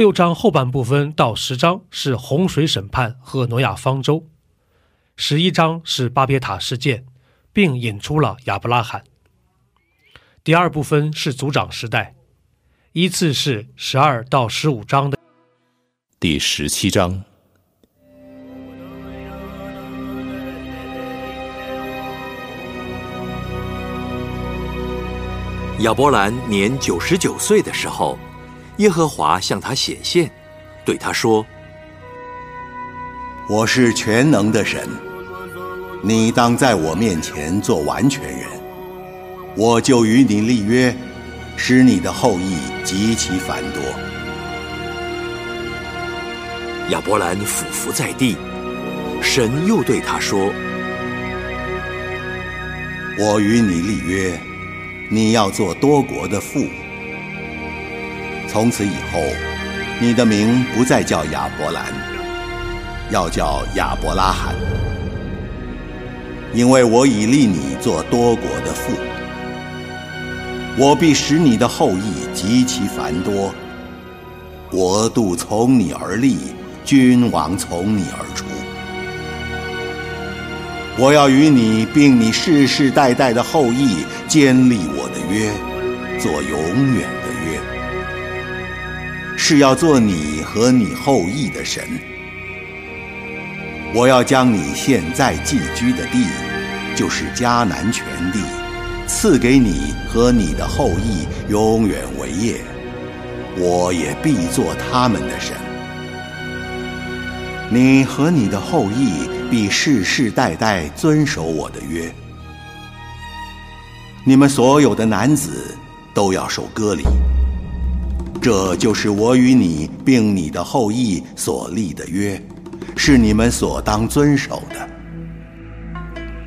六章后半部分到十章是洪水审判和挪亚方舟，十一章是巴别塔事件，并引出了亚伯拉罕。第二部分是族长时代，依次是十二到十五章的第十七章。亚伯兰年九十九岁的时候。耶和华向他显现，对他说：“我是全能的神，你当在我面前做完全人，我就与你立约，使你的后裔极其繁多。”亚伯兰俯伏在地，神又对他说：“我与你立约，你要做多国的父。”从此以后，你的名不再叫亚伯兰，要叫亚伯拉罕，因为我已立你做多国的父。我必使你的后裔极其繁多，国度从你而立，君王从你而出。我要与你并你世世代代的后裔坚立我的约，做永远。是要做你和你后裔的神。我要将你现在寄居的地，就是迦南全地，赐给你和你的后裔永远为业。我也必做他们的神。你和你的后裔必世世代代遵守我的约。你们所有的男子都要受割礼。这就是我与你并你的后裔所立的约，是你们所当遵守的。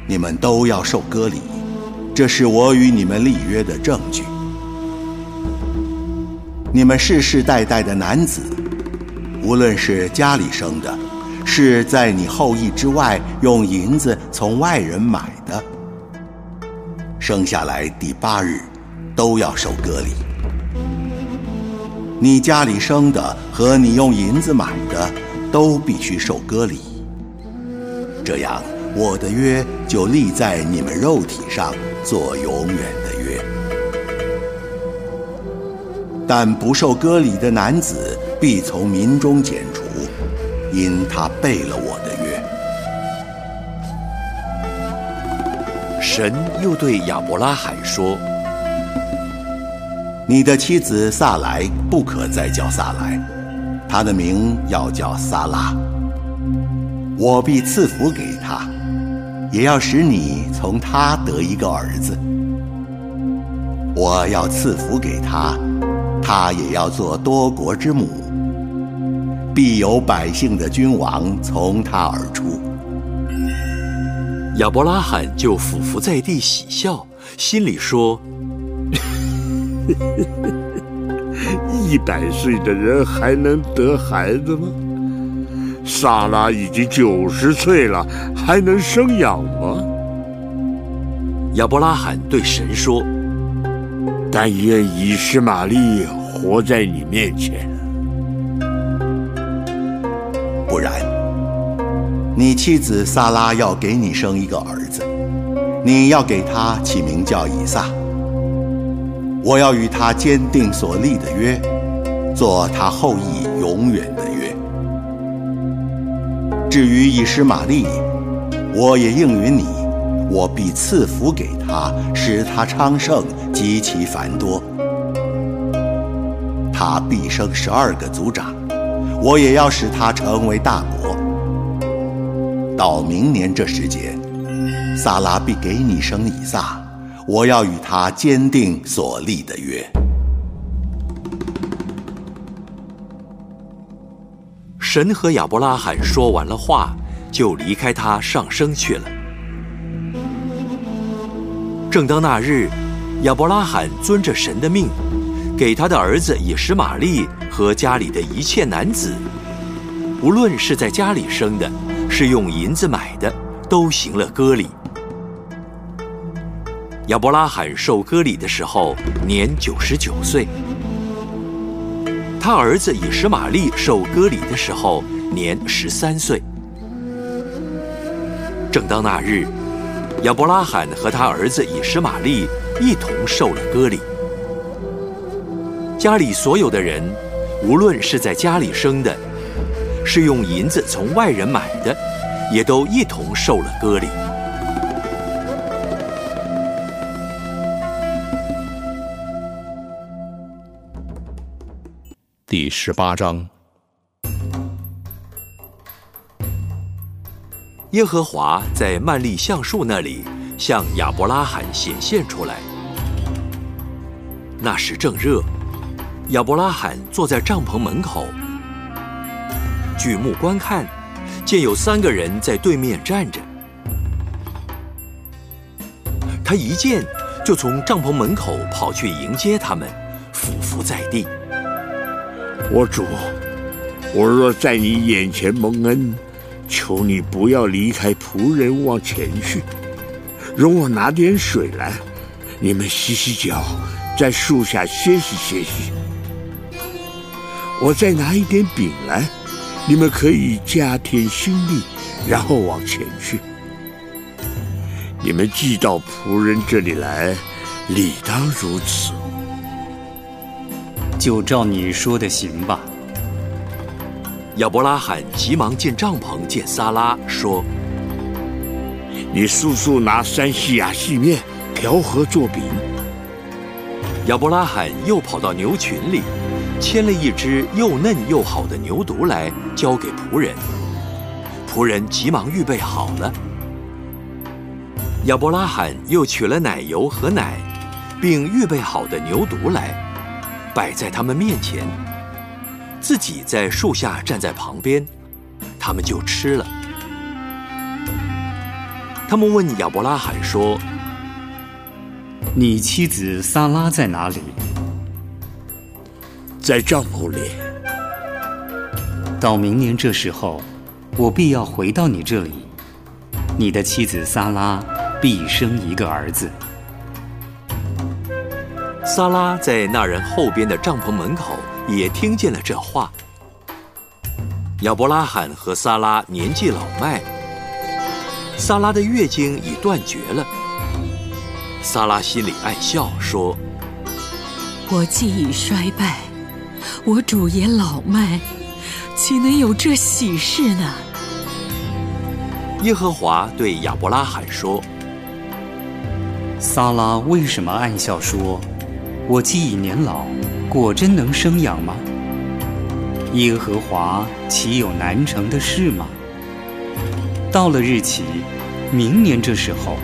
你们都要受割礼，这是我与你们立约的证据。你们世世代代的男子，无论是家里生的，是在你后裔之外用银子从外人买的，生下来第八日，都要受割礼。你家里生的和你用银子买的，都必须受割礼。这样，我的约就立在你们肉体上，做永远的约。但不受割礼的男子，必从民中剪除，因他背了我的约。神又对亚伯拉罕说。你的妻子萨莱不可再叫萨莱，她的名要叫萨拉。我必赐福给她，也要使你从她得一个儿子。我要赐福给她，她也要做多国之母，必有百姓的君王从她而出。亚伯拉罕就俯伏在地喜笑，心里说。一百岁的人还能得孩子吗？莎拉已经九十岁了，还能生养吗？亚伯拉罕对神说：“但愿以实玛利活在你面前，不然，你妻子萨拉要给你生一个儿子，你要给他起名叫以撒。”我要与他坚定所立的约，做他后裔永远的约。至于以实玛利，我也应允你，我必赐福给他，使他昌盛极其繁多。他必生十二个族长，我也要使他成为大国。到明年这时节，撒拉必给你生以撒。我要与他坚定所立的约。神和亚伯拉罕说完了话，就离开他上升去了。正当那日，亚伯拉罕遵着神的命，给他的儿子以实玛利和家里的一切男子，无论是在家里生的，是用银子买的，都行了割礼。亚伯拉罕受割礼的时候年九十九岁，他儿子以实玛利受割礼的时候年十三岁。正当那日，亚伯拉罕和他儿子以实玛利一同受了割礼。家里所有的人，无论是在家里生的，是用银子从外人买的，也都一同受了割礼。十八章，耶和华在曼利橡树那里向亚伯拉罕显现出来。那时正热，亚伯拉罕坐在帐篷门口，举目观看，见有三个人在对面站着。他一见，就从帐篷门口跑去迎接他们，俯伏在地。我主，我若在你眼前蒙恩，求你不要离开仆人往前去，容我拿点水来，你们洗洗脚，在树下歇息歇息。我再拿一点饼来，你们可以加添心力，然后往前去。你们寄到仆人这里来，理当如此。就照你说的行吧。亚伯拉罕急忙进帐篷见撒拉，说：“你速速拿三细亚细面调和做饼。”亚伯拉罕又跑到牛群里，牵了一只又嫩又好的牛犊来，交给仆人。仆人急忙预备好了。亚伯拉罕又取了奶油和奶，并预备好的牛犊来。摆在他们面前，自己在树下站在旁边，他们就吃了。他们问亚伯拉罕说：“你妻子萨拉在哪里？”在帐篷里。到明年这时候，我必要回到你这里，你的妻子萨拉必生一个儿子。撒拉在那人后边的帐篷门口也听见了这话。亚伯拉罕和萨拉年纪老迈，萨拉的月经已断绝了。萨拉心里暗笑，说：“我既已衰败，我主也老迈，岂能有这喜事呢？”耶和华对亚伯拉罕说：“萨拉为什么暗笑说？”我既已年老，果真能生养吗？耶和华岂有难成的事吗？到了日期，明年这时候，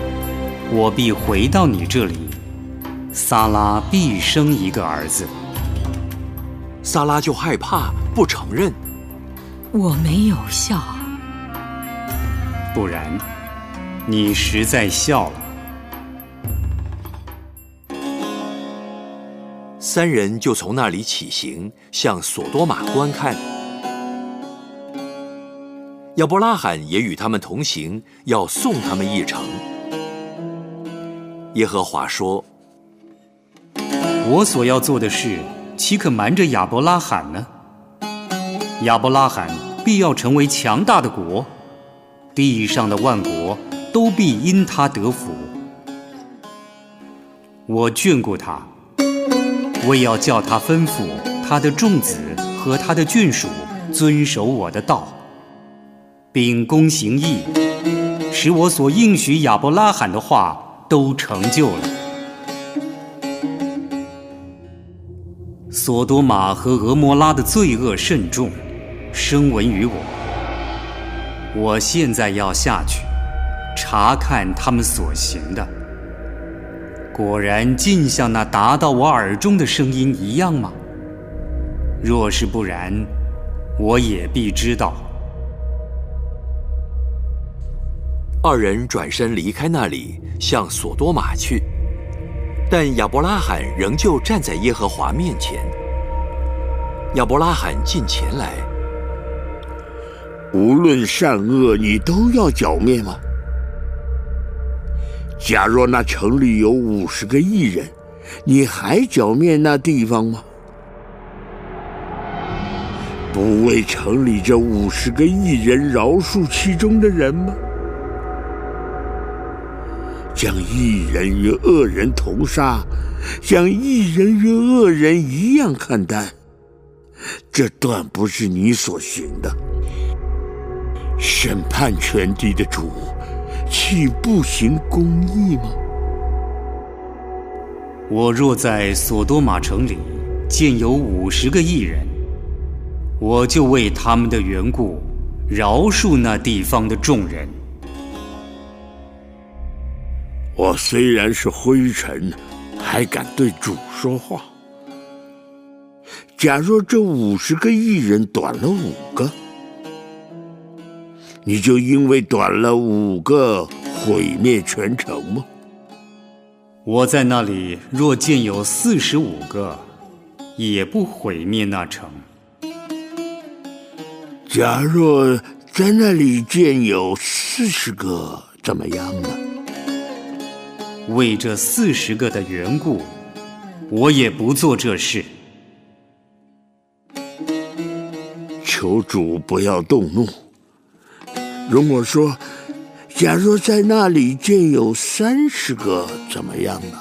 我必回到你这里，撒拉必生一个儿子。撒拉就害怕，不承认。我没有笑，不然，你实在笑了。三人就从那里起行，向索多玛观看。亚伯拉罕也与他们同行，要送他们一程。耶和华说：“我所要做的事，岂可瞒着亚伯拉罕呢？亚伯拉罕必要成为强大的国，地上的万国都必因他得福。我眷顾他。”我也要叫他吩咐他的众子和他的眷属遵守我的道，秉公行义，使我所应许亚伯拉罕的话都成就了。索多玛和俄摩拉的罪恶甚重，声闻于我。我现在要下去查看他们所行的。果然尽像那达到我耳中的声音一样吗？若是不然，我也必知道。二人转身离开那里，向索多玛去。但亚伯拉罕仍旧站在耶和华面前。亚伯拉罕近前来，无论善恶，你都要剿灭吗？假若那城里有五十个异人，你还剿灭那地方吗？不为城里这五十个异人饶恕其中的人吗？将异人与恶人同杀，将异人与恶人一样看待，这断不是你所行的。审判全地的主，去不行公义吗？我若在索多玛城里见有五十个艺人，我就为他们的缘故饶恕那地方的众人。我虽然是灰尘，还敢对主说话。假若这五十个艺人短了五个，你就因为短了五个毁灭全城吗？我在那里若见有四十五个，也不毁灭那城。假若在那里见有四十个，怎么样呢？为这四十个的缘故，我也不做这事。求主不要动怒。容我说，假若在那里见有三十个，怎么样呢？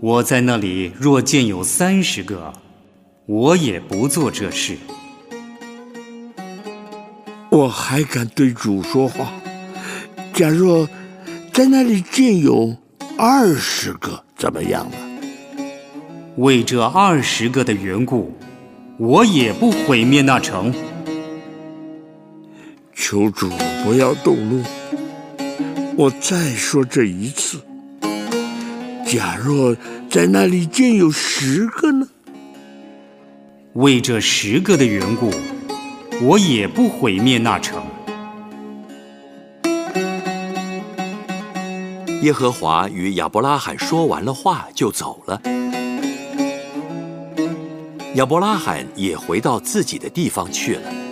我在那里若见有三十个，我也不做这事。我还敢对主说话。假若在那里见有二十个，怎么样呢？为这二十个的缘故，我也不毁灭那城。求主不要动怒。我再说这一次。假若在那里见有十个呢？为这十个的缘故。我也不毁灭那城。耶和华与亚伯拉罕说完了话，就走了。亚伯拉罕也回到自己的地方去了。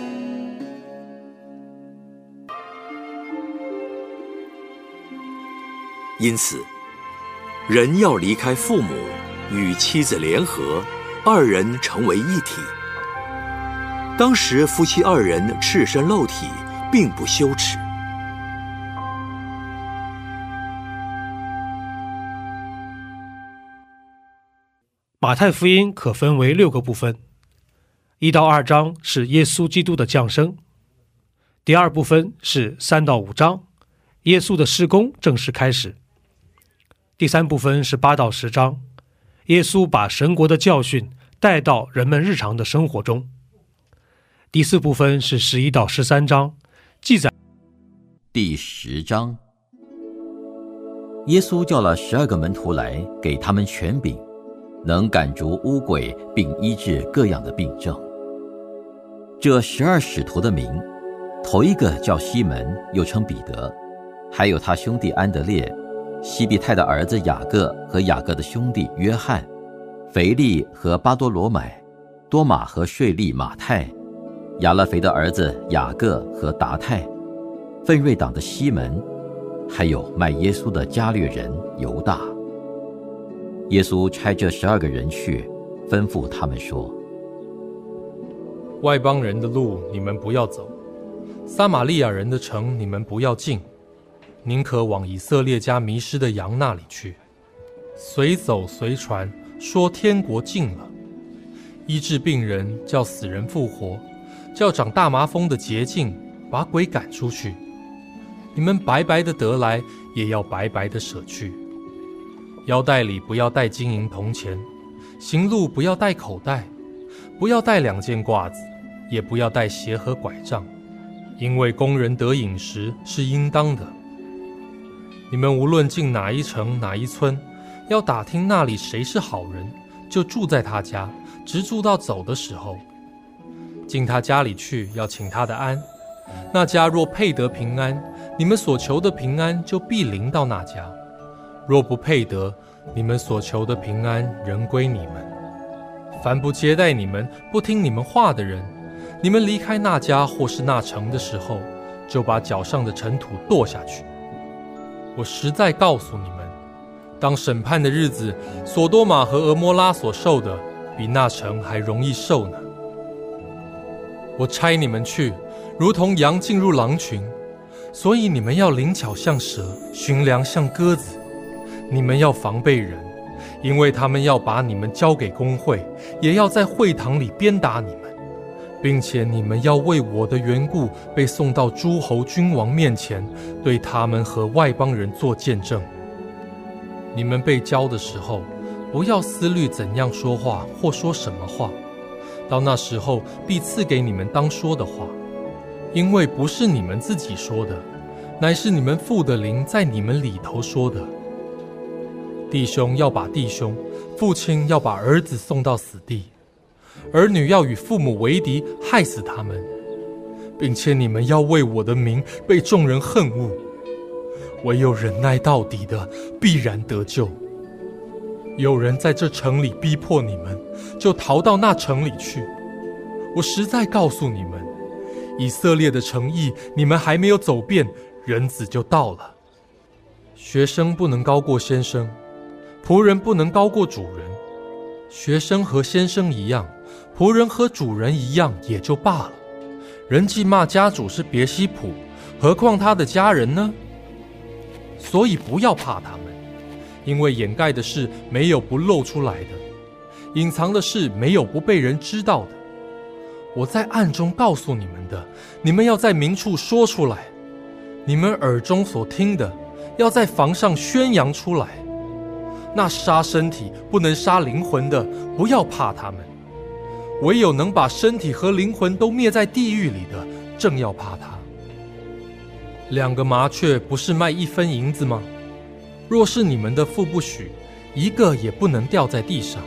因此，人要离开父母，与妻子联合，二人成为一体。当时夫妻二人赤身露体，并不羞耻。马太福音可分为六个部分，一到二章是耶稣基督的降生，第二部分是三到五章，耶稣的施工正式开始，第三部分是八到十章，耶稣把神国的教训带到人们日常的生活中。第四部分是十一到十三章，记载。第十章，耶稣叫了十二个门徒来，给他们权柄，能赶逐污鬼，并医治各样的病症。这十二使徒的名，头一个叫西门，又称彼得，还有他兄弟安德烈，西庇太的儿子雅各和雅各的兄弟约翰，腓力和巴多罗买，多马和税利马太。亚勒腓的儿子雅各和达泰，奋锐党的西门，还有卖耶稣的加略人犹大。耶稣差这十二个人去，吩咐他们说：“外邦人的路你们不要走，撒玛利亚人的城你们不要进，宁可往以色列家迷失的羊那里去。随走随传，说天国近了，医治病人，叫死人复活。”叫长大麻风的捷径，把鬼赶出去。你们白白的得来，也要白白的舍去。腰带里不要带金银铜钱，行路不要带口袋，不要带两件褂子，也不要带鞋和拐杖，因为工人得饮食是应当的。你们无论进哪一城哪一村，要打听那里谁是好人，就住在他家，直住到走的时候。进他家里去，要请他的安。那家若配得平安，你们所求的平安就必临到那家；若不配得，你们所求的平安仍归你们。凡不接待你们、不听你们话的人，你们离开那家或是那城的时候，就把脚上的尘土跺下去。我实在告诉你们，当审判的日子，索多玛和俄摩拉所受的，比那城还容易受呢。我差你们去，如同羊进入狼群，所以你们要灵巧像蛇，寻良像鸽子。你们要防备人，因为他们要把你们交给工会，也要在会堂里鞭打你们，并且你们要为我的缘故被送到诸侯君王面前，对他们和外邦人做见证。你们被教的时候，不要思虑怎样说话或说什么话。到那时候，必赐给你们当说的话，因为不是你们自己说的，乃是你们父的灵在你们里头说的。弟兄要把弟兄，父亲要把儿子送到死地，儿女要与父母为敌，害死他们，并且你们要为我的名被众人恨恶，唯有忍耐到底的，必然得救。有人在这城里逼迫你们，就逃到那城里去。我实在告诉你们，以色列的诚意，你们还没有走遍，人子就到了。学生不能高过先生，仆人不能高过主人。学生和先生一样，仆人和主人一样，也就罢了。人既骂家主是别西卜，何况他的家人呢？所以不要怕他们。因为掩盖的事没有不露出来的，隐藏的事没有不被人知道的。我在暗中告诉你们的，你们要在明处说出来；你们耳中所听的，要在房上宣扬出来。那杀身体不能杀灵魂的，不要怕他们；唯有能把身体和灵魂都灭在地狱里的，正要怕他。两个麻雀不是卖一分银子吗？若是你们的父不许，一个也不能掉在地上；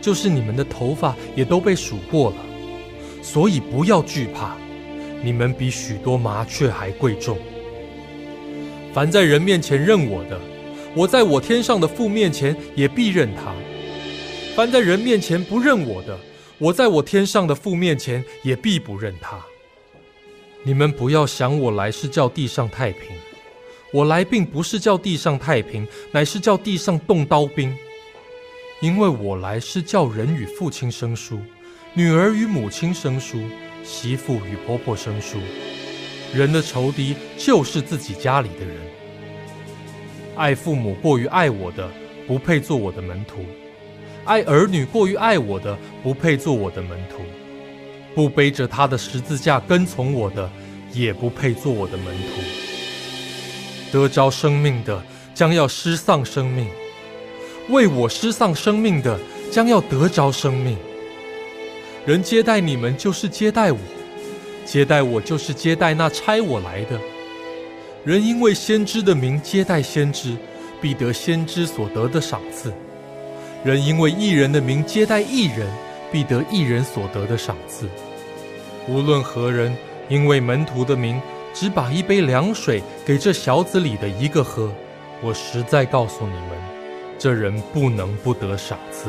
就是你们的头发也都被数过了，所以不要惧怕，你们比许多麻雀还贵重。凡在人面前认我的，我在我天上的父面前也必认他；凡在人面前不认我的，我在我天上的父面前也必不认他。你们不要想我来是叫地上太平。我来并不是叫地上太平，乃是叫地上动刀兵。因为我来是叫人与父亲生疏，女儿与母亲生疏，媳妇与婆婆生疏。人的仇敌就是自己家里的人。爱父母过于爱我的，不配做我的门徒；爱儿女过于爱我的，不配做我的门徒；不背着他的十字架跟从我的，也不配做我的门徒。得着生命的将要失丧生命，为我失丧生命的将要得着生命。人接待你们就是接待我，接待我就是接待那差我来的。人因为先知的名接待先知，必得先知所得的赏赐；人因为一人的名接待一人，必得一人所得的赏赐。无论何人，因为门徒的名。只把一杯凉水给这小子里的一个喝，我实在告诉你们，这人不能不得赏赐。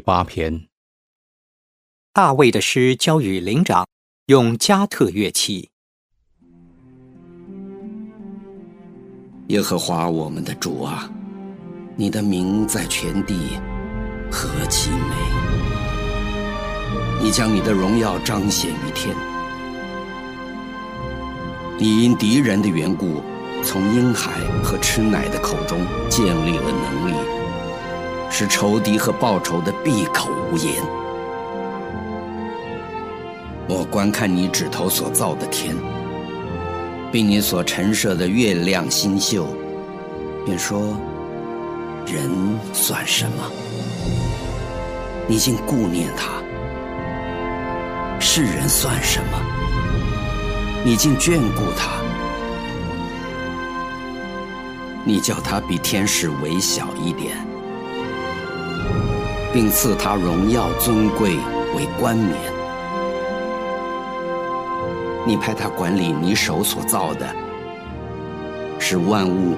八篇。大卫的诗交与灵长，用加特乐器。耶和华我们的主啊，你的名在全地何其美！你将你的荣耀彰显于天。你因敌人的缘故，从婴孩和吃奶的口中建立了能力，是仇敌和报仇的闭口无言。我观看你指头所造的天。并你所陈设的月亮星宿，便说：人算什么？你竟顾念他；世人算什么？你竟眷顾他。你叫他比天使微小一点，并赐他荣耀尊贵为冠冕。你派他管理你手所造的，是万物，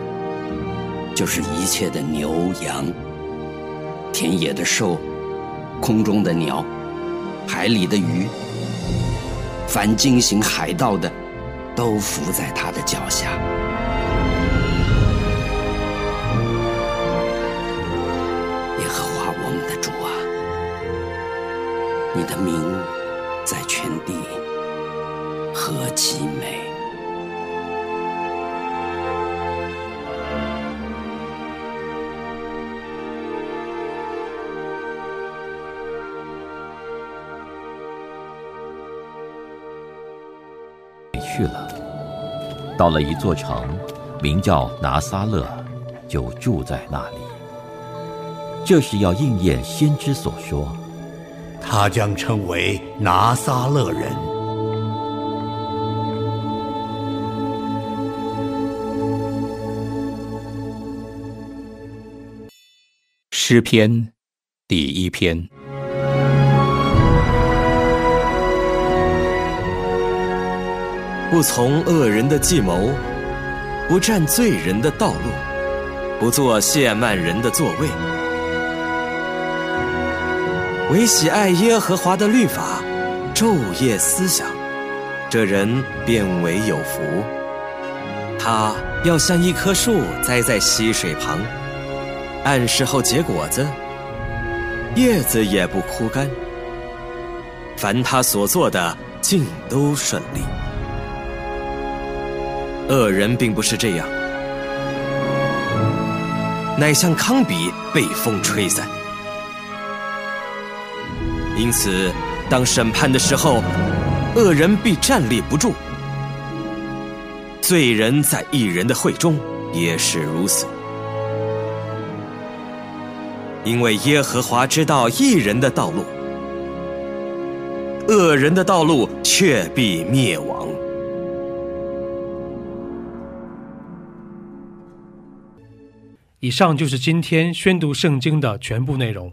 就是一切的牛羊、田野的兽、空中的鸟、海里的鱼，凡经行海道的，都伏在他的脚下。天地。何其美！去了，到了一座城，名叫拿撒勒，就住在那里。这是要应验先知所说，他将称为拿撒勒人。诗篇第一篇。不从恶人的计谋，不占罪人的道路，不做亵慢人的座位，唯喜爱耶和华的律法，昼夜思想，这人便为有福。他要像一棵树栽在溪水旁，按时候结果子，叶子也不枯干。凡他所做的，尽都顺利。恶人并不是这样，乃像糠秕被风吹散。因此，当审判的时候，恶人必站立不住；罪人在一人的会中也是如此。因为耶和华知道一人的道路，恶人的道路却必灭亡。以上就是今天宣读圣经的全部内容。